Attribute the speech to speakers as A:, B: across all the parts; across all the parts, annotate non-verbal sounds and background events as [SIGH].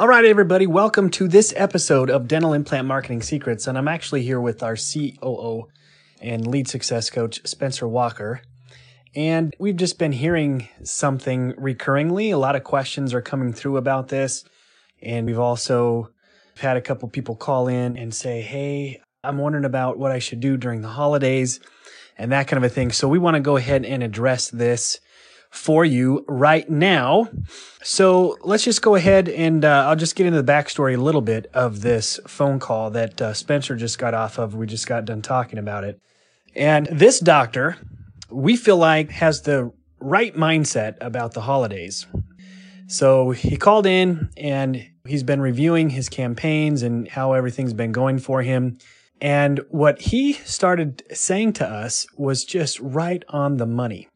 A: All right, everybody, welcome to this episode of Dental Implant Marketing Secrets. And I'm actually here with our COO and lead success coach, Spencer Walker. And we've just been hearing something recurringly. A lot of questions are coming through about this. And we've also had a couple people call in and say, Hey, I'm wondering about what I should do during the holidays and that kind of a thing. So we want to go ahead and address this for you right now. So let's just go ahead and uh, I'll just get into the backstory a little bit of this phone call that uh, Spencer just got off of. We just got done talking about it. And this doctor, we feel like has the right mindset about the holidays. So he called in and he's been reviewing his campaigns and how everything's been going for him. And what he started saying to us was just right on the money.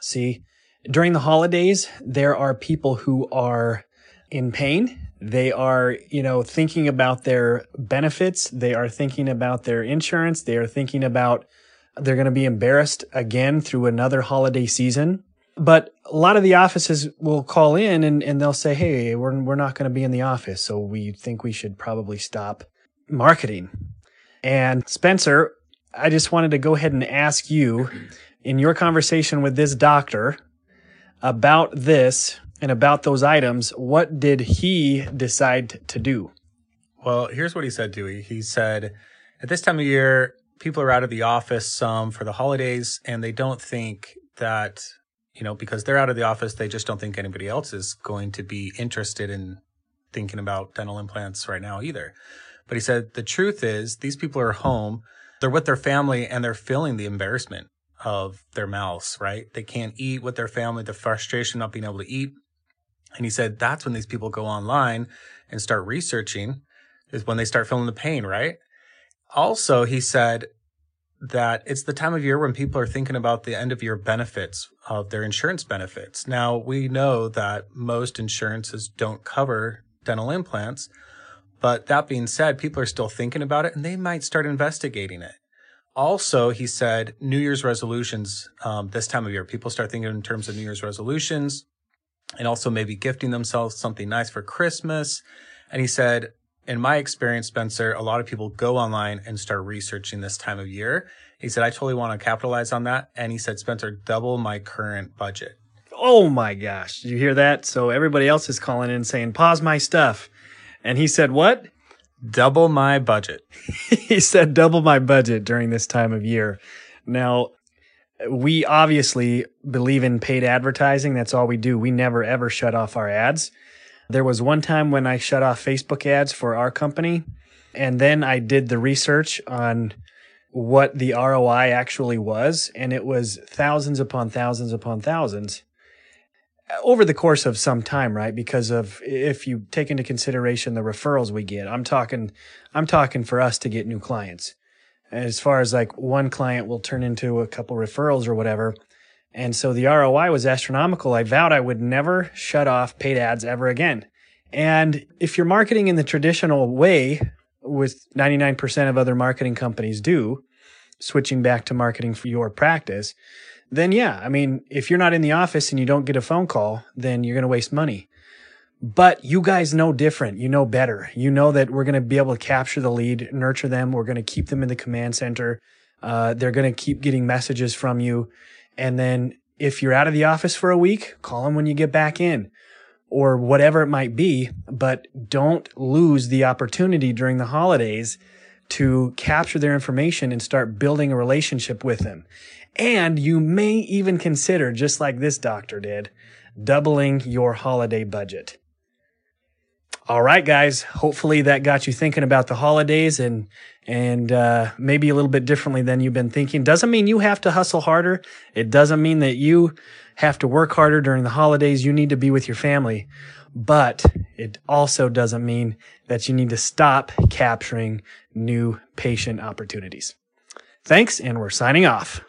A: See, during the holidays, there are people who are in pain. They are, you know, thinking about their benefits. They are thinking about their insurance. They are thinking about they're going to be embarrassed again through another holiday season. But a lot of the offices will call in and, and they'll say, Hey, we're, we're not going to be in the office. So we think we should probably stop marketing. And Spencer, I just wanted to go ahead and ask you in your conversation with this doctor, about this and about those items, what did he decide to do?
B: Well, here's what he said, Dewey. He said, at this time of year, people are out of the office some for the holidays, and they don't think that, you know, because they're out of the office, they just don't think anybody else is going to be interested in thinking about dental implants right now either. But he said, the truth is, these people are home, they're with their family, and they're feeling the embarrassment of their mouths, right? They can't eat with their family, the frustration not being able to eat. And he said that's when these people go online and start researching, is when they start feeling the pain, right? Also, he said that it's the time of year when people are thinking about the end of year benefits of their insurance benefits. Now, we know that most insurances don't cover dental implants, but that being said, people are still thinking about it and they might start investigating it also, he said New Year's resolutions um, this time of year. People start thinking in terms of New Year's resolutions and also maybe gifting themselves something nice for Christmas. And he said, in my experience, Spencer, a lot of people go online and start researching this time of year. He said, I totally want to capitalize on that. And he said, Spencer, double my current budget.
A: Oh my gosh. Did you hear that? So everybody else is calling in saying, pause my stuff. And he said, what?
B: Double my budget. [LAUGHS]
A: he said double my budget during this time of year. Now, we obviously believe in paid advertising. That's all we do. We never ever shut off our ads. There was one time when I shut off Facebook ads for our company, and then I did the research on what the ROI actually was, and it was thousands upon thousands upon thousands over the course of some time, right? Because of if you take into consideration the referrals we get, I'm talking, I'm talking for us to get new clients. As far as like one client will turn into a couple referrals or whatever. And so the ROI was astronomical. I vowed I would never shut off paid ads ever again. And if you're marketing in the traditional way, with 99% of other marketing companies do, switching back to marketing for your practice, then yeah, I mean, if you're not in the office and you don't get a phone call, then you're going to waste money. But you guys know different. You know better. You know that we're going to be able to capture the lead, nurture them. We're going to keep them in the command center. Uh, they're going to keep getting messages from you. And then if you're out of the office for a week, call them when you get back in or whatever it might be. But don't lose the opportunity during the holidays to capture their information and start building a relationship with them. And you may even consider, just like this doctor did, doubling your holiday budget. All right, guys. Hopefully that got you thinking about the holidays and and uh, maybe a little bit differently than you've been thinking. Doesn't mean you have to hustle harder. It doesn't mean that you have to work harder during the holidays. You need to be with your family, but it also doesn't mean that you need to stop capturing new patient opportunities. Thanks, and we're signing off.